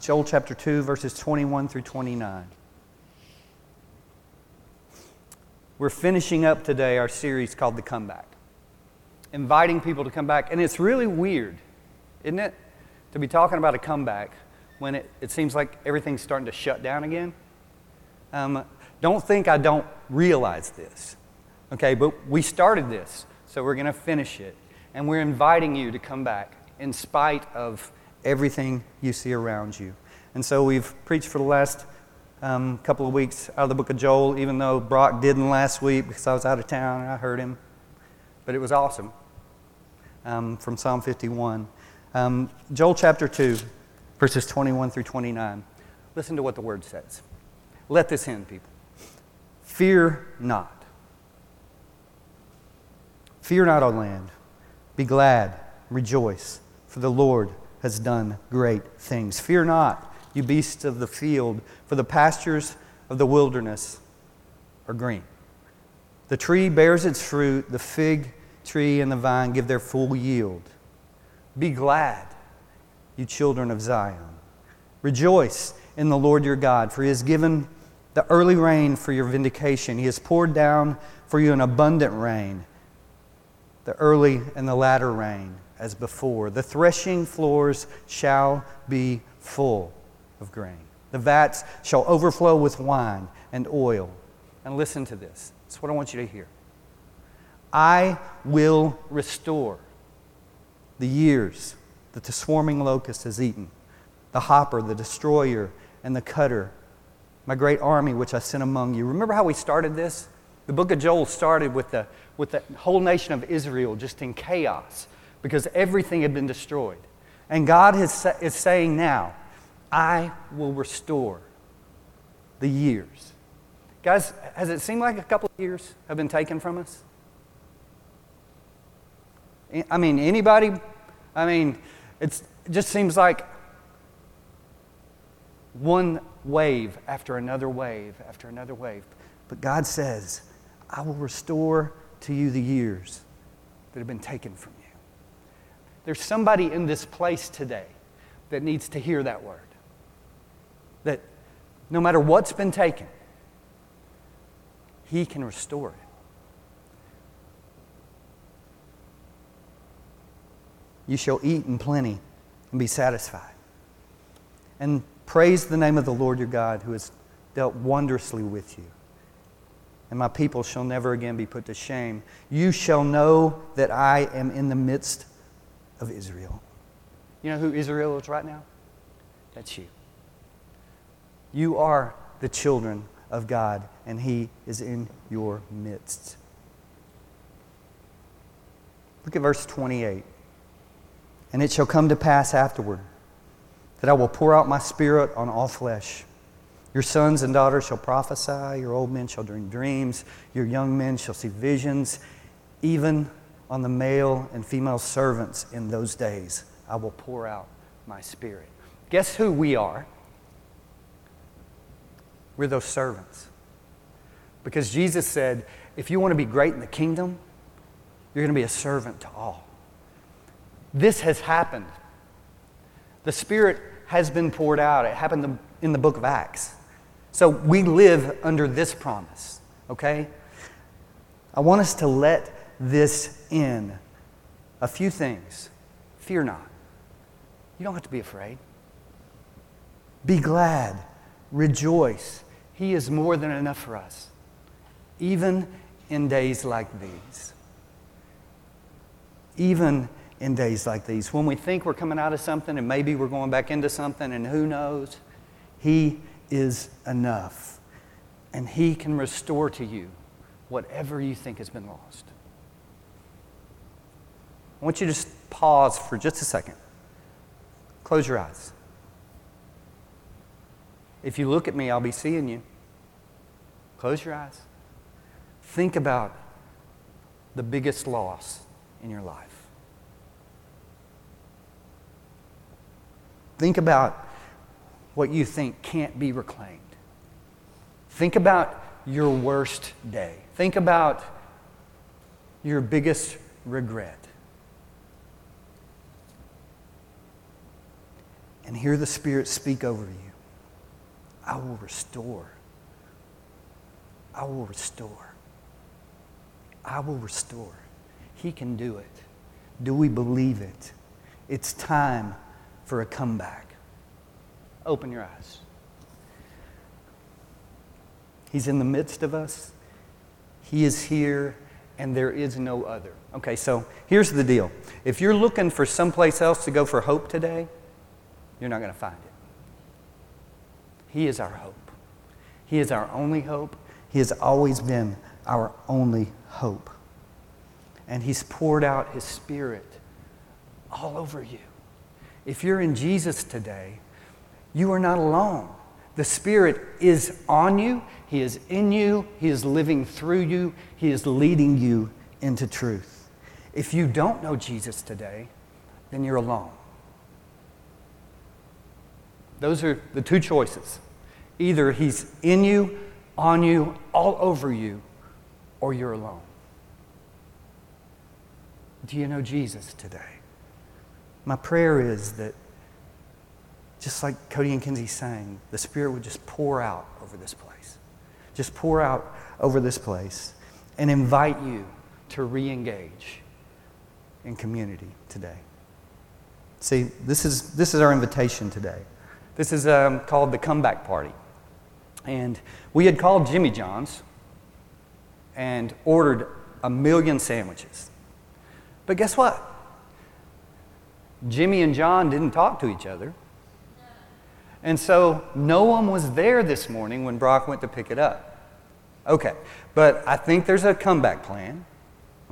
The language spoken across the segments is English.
Joel chapter 2, verses 21 through 29. We're finishing up today our series called The Comeback, inviting people to come back. And it's really weird, isn't it, to be talking about a comeback when it, it seems like everything's starting to shut down again? Um, don't think I don't realize this, okay? But we started this, so we're going to finish it. And we're inviting you to come back in spite of everything you see around you. And so we've preached for the last um, couple of weeks out of the book of Joel, even though Brock didn't last week because I was out of town and I heard him. But it was awesome um, from Psalm 51. Um, Joel chapter 2, verses 21 through 29. Listen to what the word says. Let this in, people. Fear not. Fear not, O land. Be glad, rejoice, for the Lord has done great things. Fear not, you beasts of the field, for the pastures of the wilderness are green. The tree bears its fruit, the fig tree and the vine give their full yield. Be glad, you children of Zion. Rejoice in the Lord your God, for he has given the early rain for your vindication. He has poured down for you an abundant rain, the early and the latter rain as before. The threshing floors shall be full of grain. The vats shall overflow with wine and oil. And listen to this. It's what I want you to hear. I will restore the years that the swarming locust has eaten, the hopper, the destroyer, and the cutter, my great army which I sent among you. Remember how we started this? The book of Joel started with the, with the whole nation of Israel just in chaos because everything had been destroyed. And God is, is saying now, I will restore the years. Guys, has it seemed like a couple of years have been taken from us? I mean, anybody? I mean, it just seems like one wave after another wave after another wave. But God says, I will restore to you the years that have been taken from you. There's somebody in this place today that needs to hear that word. That no matter what's been taken, He can restore it. You shall eat in plenty and be satisfied. And praise the name of the Lord your God who has dealt wondrously with you. And my people shall never again be put to shame. You shall know that I am in the midst of Israel. You know who Israel is right now? That's you. You are the children of God, and He is in your midst. Look at verse 28. And it shall come to pass afterward that I will pour out my spirit on all flesh. Your sons and daughters shall prophesy, your old men shall dream dreams, your young men shall see visions, even on the male and female servants in those days. I will pour out my spirit. Guess who we are? We're those servants. Because Jesus said, if you want to be great in the kingdom, you're going to be a servant to all. This has happened. The Spirit has been poured out. It happened in the book of Acts. So we live under this promise, okay? I want us to let this in. A few things. Fear not. You don't have to be afraid. Be glad. Rejoice. He is more than enough for us, even in days like these. Even in days like these, when we think we're coming out of something and maybe we're going back into something, and who knows, He is enough. And He can restore to you whatever you think has been lost. I want you to just pause for just a second. Close your eyes. If you look at me, I'll be seeing you. Close your eyes. Think about the biggest loss in your life. Think about what you think can't be reclaimed. Think about your worst day. Think about your biggest regret. And hear the Spirit speak over you, I will restore. I will restore. I will restore. He can do it. Do we believe it? It's time for a comeback. Open your eyes. He's in the midst of us. He is here, and there is no other. Okay, so here's the deal. If you're looking for someplace else to go for hope today, you're not going to find it. He is our hope. He is our only hope. He has always been our only hope. And He's poured out His Spirit all over you. If you're in Jesus today, you are not alone. The Spirit is on you, He is in you, He is living through you, He is leading you into truth. If you don't know Jesus today, then you're alone. Those are the two choices. Either He's in you, on you, all over you, or you're alone. Do you know Jesus today? My prayer is that, just like Cody and Kinsey sang, the Spirit would just pour out over this place. Just pour out over this place and invite you to re engage in community today. See, this is, this is our invitation today. This is um, called the Comeback Party. And we had called Jimmy John's and ordered a million sandwiches. But guess what? Jimmy and John didn't talk to each other. And so no one was there this morning when Brock went to pick it up. Okay, but I think there's a comeback plan.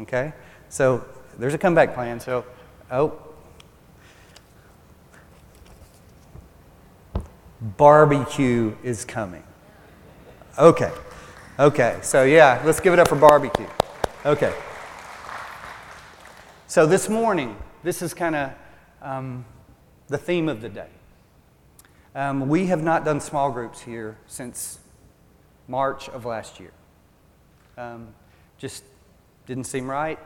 Okay? So there's a comeback plan. So, oh. Barbecue is coming. Okay. Okay. So, yeah, let's give it up for barbecue. Okay. So, this morning, this is kind of um, the theme of the day. Um, we have not done small groups here since March of last year. Um, just didn't seem right.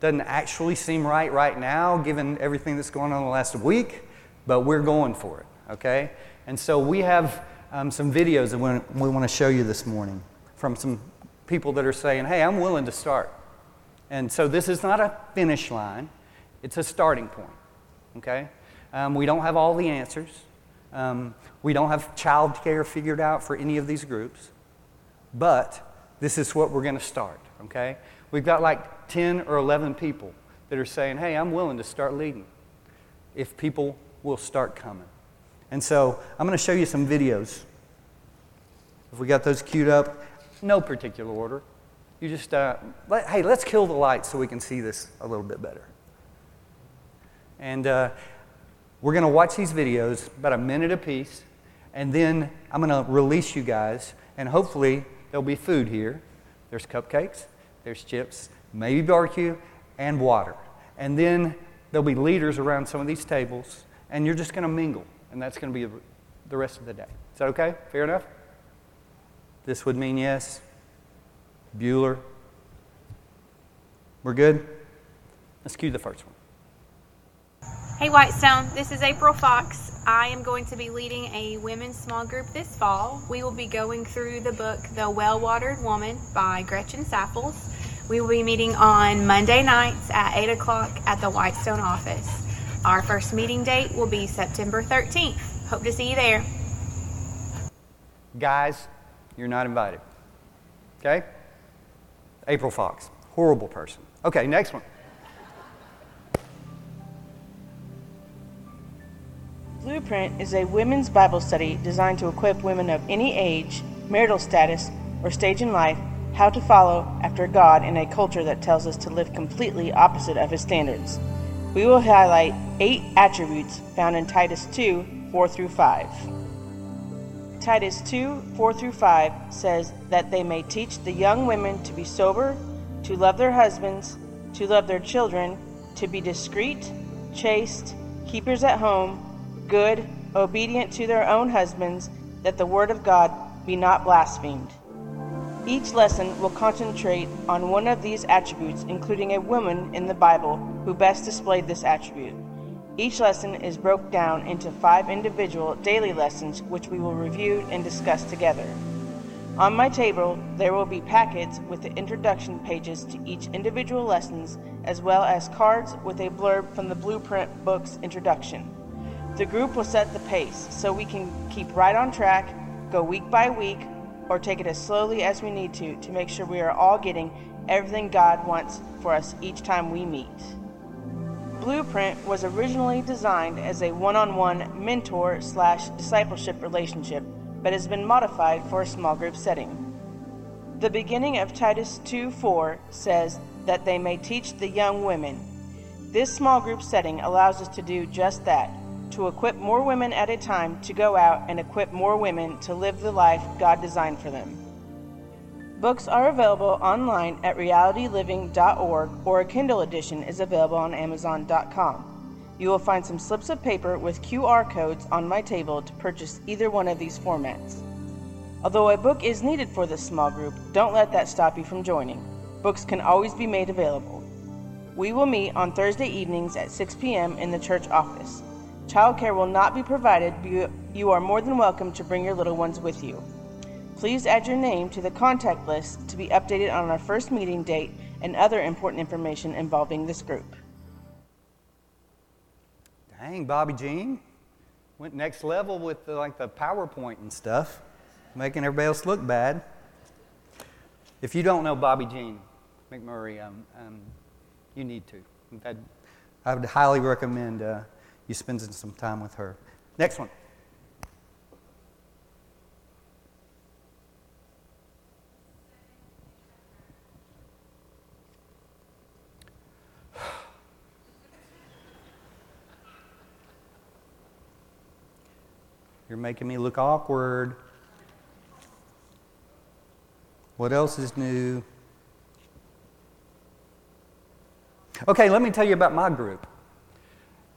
Doesn't actually seem right right now, given everything that's going on the last week, but we're going for it, okay? And so we have um, some videos that we, want to show you this morning from some people that are saying, hey, I'm willing to start. And so this is not a finish line, it's a starting point, okay? Um, we don't have all the answers. Um, we don't have child care figured out for any of these groups, but this is what we're going to start, okay? We've got like 10 or 11 people that are saying, hey, I'm willing to start leading if people will start coming. And so I'm going to show you some videos. If we got those queued up, no particular order. You just, uh, let, hey, let's kill the lights so we can see this a little bit better. And uh, we're going to watch these videos, about a minute apiece, and then I'm going to release you guys, and hopefully there'll be food here. There's cupcakes, there's chips, maybe barbecue, and water. And then there'll be leaders around some of these tables, and you're just going to mingle. And that's going to be the rest of the day. Is that okay? Fair enough? This would mean yes. Bueller. We're good? Let's cue the first one. Hey Whitestone, this is April Fox. I am going to be leading a women's small group this fall. We will be going through the book The Well Watered Woman by Gretchen Saffles. We will be meeting on Monday nights at 8 o'clock at the Whitestone office. Our first meeting date will be September 13th. Hope to see you there. Guys, you're not invited. Okay? April Fox, horrible person. Okay, next one. Blueprint is a women's Bible study designed to equip women of any age, marital status, or stage in life how to follow after God in a culture that tells us to live completely opposite of His standards. We will highlight eight attributes found in Titus 2 4 through 5. Titus 2 4 through 5 says that they may teach the young women to be sober, to love their husbands, to love their children, to be discreet, chaste, keepers at home good, obedient to their own husbands, that the word of God be not blasphemed. Each lesson will concentrate on one of these attributes, including a woman in the Bible who best displayed this attribute. Each lesson is broken down into five individual daily lessons, which we will review and discuss together. On my table, there will be packets with the introduction pages to each individual lessons, as well as cards with a blurb from the Blueprint book's introduction. The group will set the pace so we can keep right on track, go week by week, or take it as slowly as we need to to make sure we are all getting everything God wants for us each time we meet. Blueprint was originally designed as a one-on-one mentor slash discipleship relationship, but has been modified for a small group setting. The beginning of Titus 2:4 says that they may teach the young women. This small group setting allows us to do just that, to equip more women at a time to go out and equip more women to live the life God designed for them. Books are available online at realityliving.org or a Kindle edition is available on amazon.com. You will find some slips of paper with QR codes on my table to purchase either one of these formats. Although a book is needed for this small group, don't let that stop you from joining. Books can always be made available. We will meet on Thursday evenings at 6 p.m. in the church office. Childcare will not be provided, but you are more than welcome to bring your little ones with you. Please add your name to the contact list to be updated on our first meeting date and other important information involving this group. Dang, Bobby Jean went next level with the, like the PowerPoint and stuff, making everybody else look bad. If you don't know Bobby Jean McMurray, um, um, you need to. I'd, I would highly recommend uh, you spending some time with her. Next one. You're making me look awkward. What else is new? Okay, let me tell you about my group.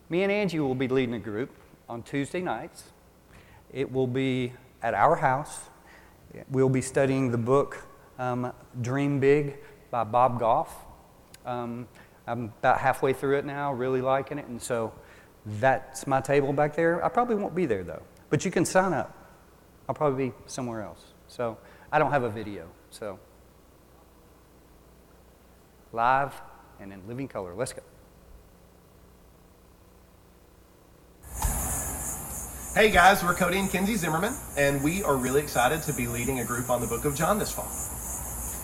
Me and Angie will be leading a group on Tuesday nights. It will be at our house. We'll be studying the book um, Dream Big by Bob Goff. Um, I'm about halfway through it now, really liking it, and so that's my table back there. I probably won't be there though. But you can sign up. I'll probably be somewhere else. So I don't have a video. So live and in living color. Let's go. Hey guys, we're Cody and Kenzie Zimmerman, and we are really excited to be leading a group on the book of John this fall.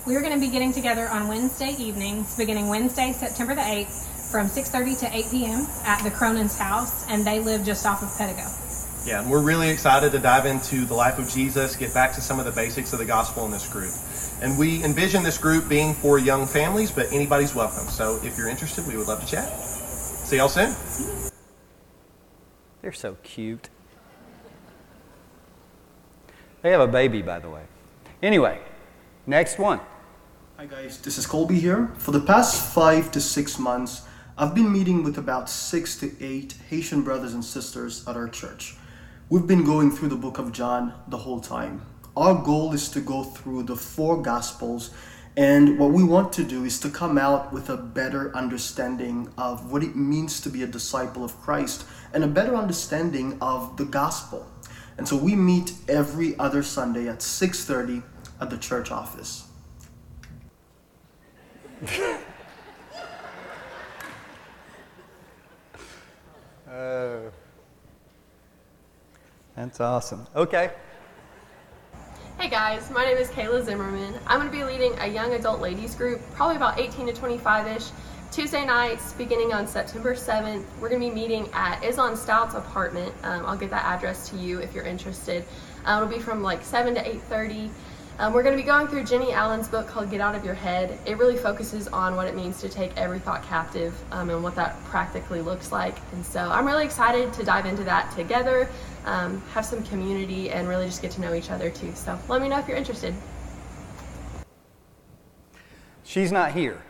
We are going to be getting together on Wednesday evenings, beginning Wednesday, September the 8th, from 6.30 to 8 p.m. at the Cronin's house, and they live just off of Pedigo. Yeah, and we're really excited to dive into the life of Jesus, get back to some of the basics of the gospel in this group. And we envision this group being for young families, but anybody's welcome. So if you're interested, we would love to chat. See y'all soon. They're so cute. They have a baby, by the way. Anyway, next one. Hi guys, this is Colby here. For the past five to six months, I've been meeting with about six to eight Haitian brothers and sisters at our church. We've been going through the book of John the whole time. Our goal is to go through the four gospels, and what we want to do is to come out with a better understanding of what it means to be a disciple of Christ and a better understanding of the gospel. And so we meet every other Sunday at 6:30 at the church office. uh. That's awesome. Okay. Hey guys, my name is Kayla Zimmerman. I'm going to be leading a young adult ladies group, probably about 18 to 25 ish. Tuesday nights, beginning on September 7th, we're going to be meeting at Islam Stout's apartment. Um, I'll get that address to you if you're interested. Uh, it'll be from like 7 to 8:30. Um, we're going to be going through Jennie Allen's book called Get Out of Your Head. It really focuses on what it means to take every thought captive um, and what that practically looks like. And so I'm really excited to dive into that together, um, have some community, and really just get to know each other too. So let me know if you're interested. She's not here,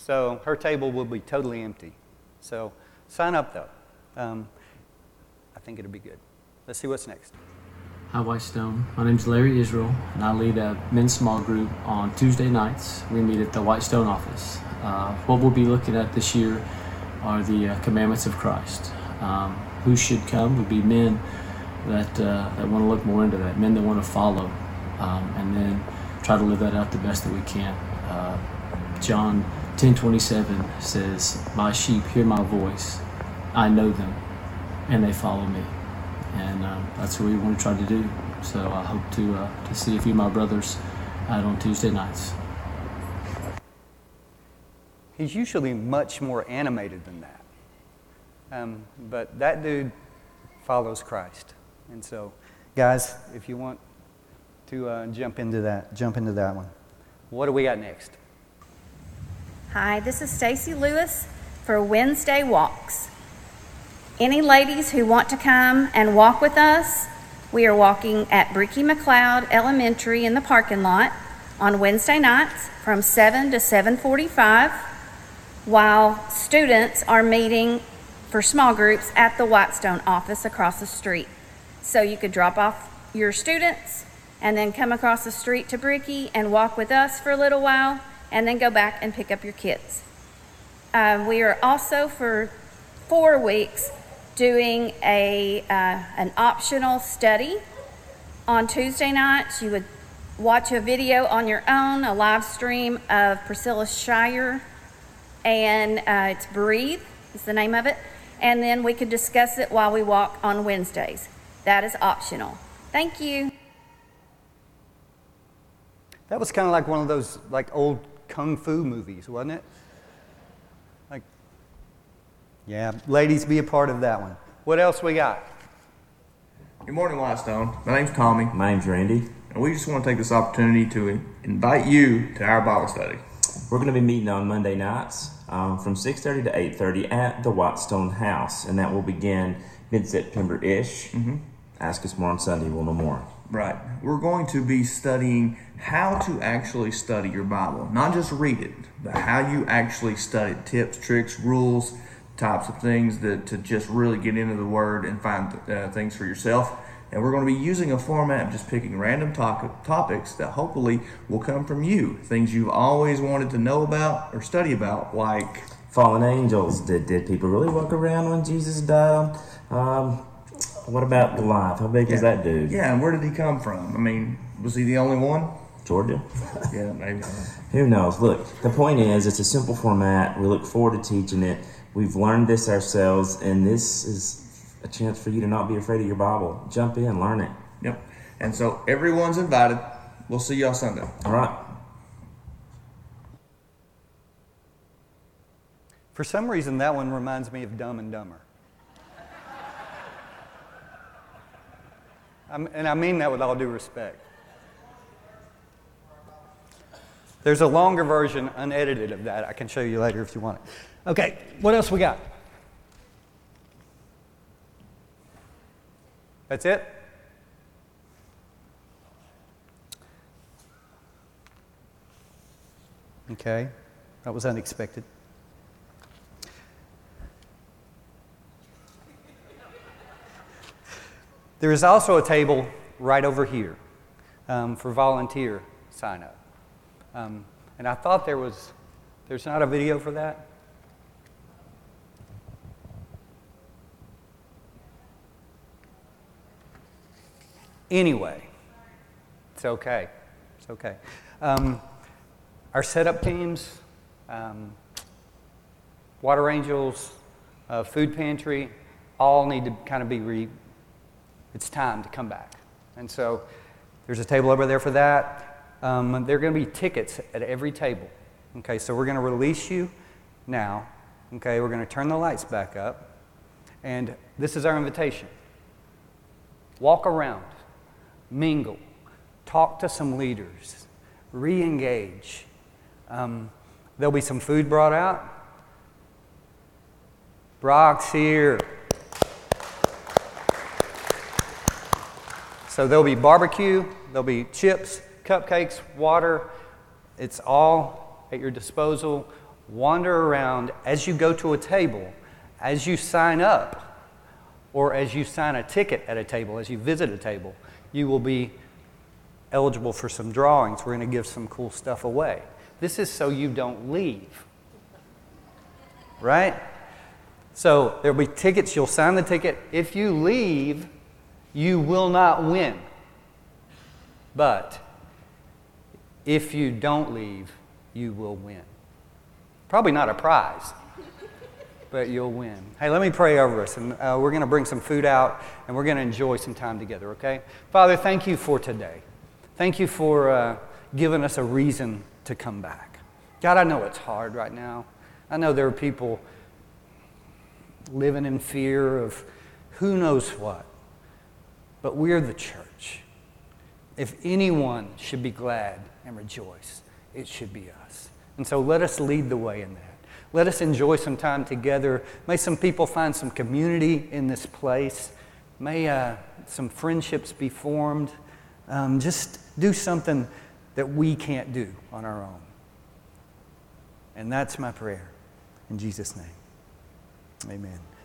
so her table will be totally empty. So sign up though. Um, I think it'll be good. Let's see what's next. Hi, White Stone. My name is Larry Israel, and I lead a men's small group on Tuesday nights. We meet at the White Stone office. Uh, what we'll be looking at this year are the uh, commandments of Christ. Um, who should come would be men that uh, that want to look more into that, men that want to follow, um, and then try to live that out the best that we can. Uh, John 10:27 says, "My sheep hear my voice; I know them, and they follow me." And um, that's what we want to try to do. So I hope to uh, to see a few of my brothers out on Tuesday nights. He's usually much more animated than that. Um, but that dude follows Christ. And so, guys, if you want to uh, jump into that, jump into that one. What do we got next? Hi, this is Stacy Lewis for Wednesday Walks. Any ladies who want to come and walk with us, we are walking at Bricky McLeod Elementary in the parking lot on Wednesday nights from 7 to 7:45 while students are meeting for small groups at the Whitestone office across the street. So you could drop off your students and then come across the street to Bricky and walk with us for a little while and then go back and pick up your kids. Uh, we are also for four weeks doing a uh, an optional study on Tuesday nights. You would watch a video on your own, a live stream of Priscilla Shirer, and uh, it's Breathe is the name of it. And then we could discuss it while we walk on Wednesdays. That is optional. Thank you. That was kind of like one of those like old kung fu movies, wasn't it? Like, yeah, ladies, be a part of that one. What else we got? Good morning, Whitestone. My name's Tommy, My name's Randy. and we just want to take this opportunity to invite you to our Bible study. We're going to be meeting on Monday nights um, from 6.30 to 8.30 at the Whitestone House, and that will begin mid-September-ish. Mm-hmm. Ask us more on Sunday, we'll know more. Right. We're going to be studying how to actually study your Bible. Not just read it, but how you actually study it. Tips, tricks, rules, types of things that to just really get into the Word and find uh, things for yourself. And we're going to be using a format of just picking random to- topics that hopefully will come from you. Things you've always wanted to know about or study about, like Fallen angels. Did, did people really walk around when Jesus died? Um, what about Goliath? How big is that dude? Yeah, and where did he come from? I mean, was he the only one? Georgia? Yeah, maybe. Who knows? Look, the point is, it's a simple format. We look forward to teaching it. We've learned this ourselves, and this is a chance for you to not be afraid of your Bible. Jump in, learn it. Yep. And so everyone's invited. We'll see y'all Sunday. All right. For some reason, that one reminds me of Dumb and Dumber. And I mean that with all due respect. There's a longer version, unedited, of that. I can show you later if you want it. Okay, what else we got? That's it? Okay, that was unexpected. There is also a table right over here um, for volunteer sign up. Um, and I thought there was, there's not a video for that? Anyway, it's okay. It's okay. Um, our setup teams, um, Water Angels, uh, Food Pantry, all need to kind of be re. It's time to come back. And so there's a table over there for that. Um, there are going to be tickets at every table. Okay, so we're going to release you now. Okay, we're going to turn the lights back up. And this is our invitation walk around, mingle, talk to some leaders, re engage. Um, there'll be some food brought out. Brock's here. So there'll be barbecue, there'll be chips, cupcakes, water. It's all at your disposal. Wander around as you go to a table, as you sign up, or as you sign a ticket at a table, as you visit a table, you will be eligible for some drawings. We're going to give some cool stuff away. This is so you don't leave. Right? So there'll be tickets. You'll sign the ticket. If you leave, you will not win. But if you don't leave, you will win. Probably not a prize, but you'll win. Hey, let me pray over us, and uh, we're going to bring some food out, and we're going to enjoy some time together, okay? Father, thank you for today. Thank you for uh, giving us a reason to come back. God, I know it's hard right now. I know there are people living in fear of who knows what, but we're the church. If anyone should be glad and rejoice, it should be us. And so let us lead the way in that. Let us enjoy some time together. May some people find some community in this place. May uh, some friendships be formed. Um, just do something that we can't do on our own. And that's my prayer. In Jesus' name, amen.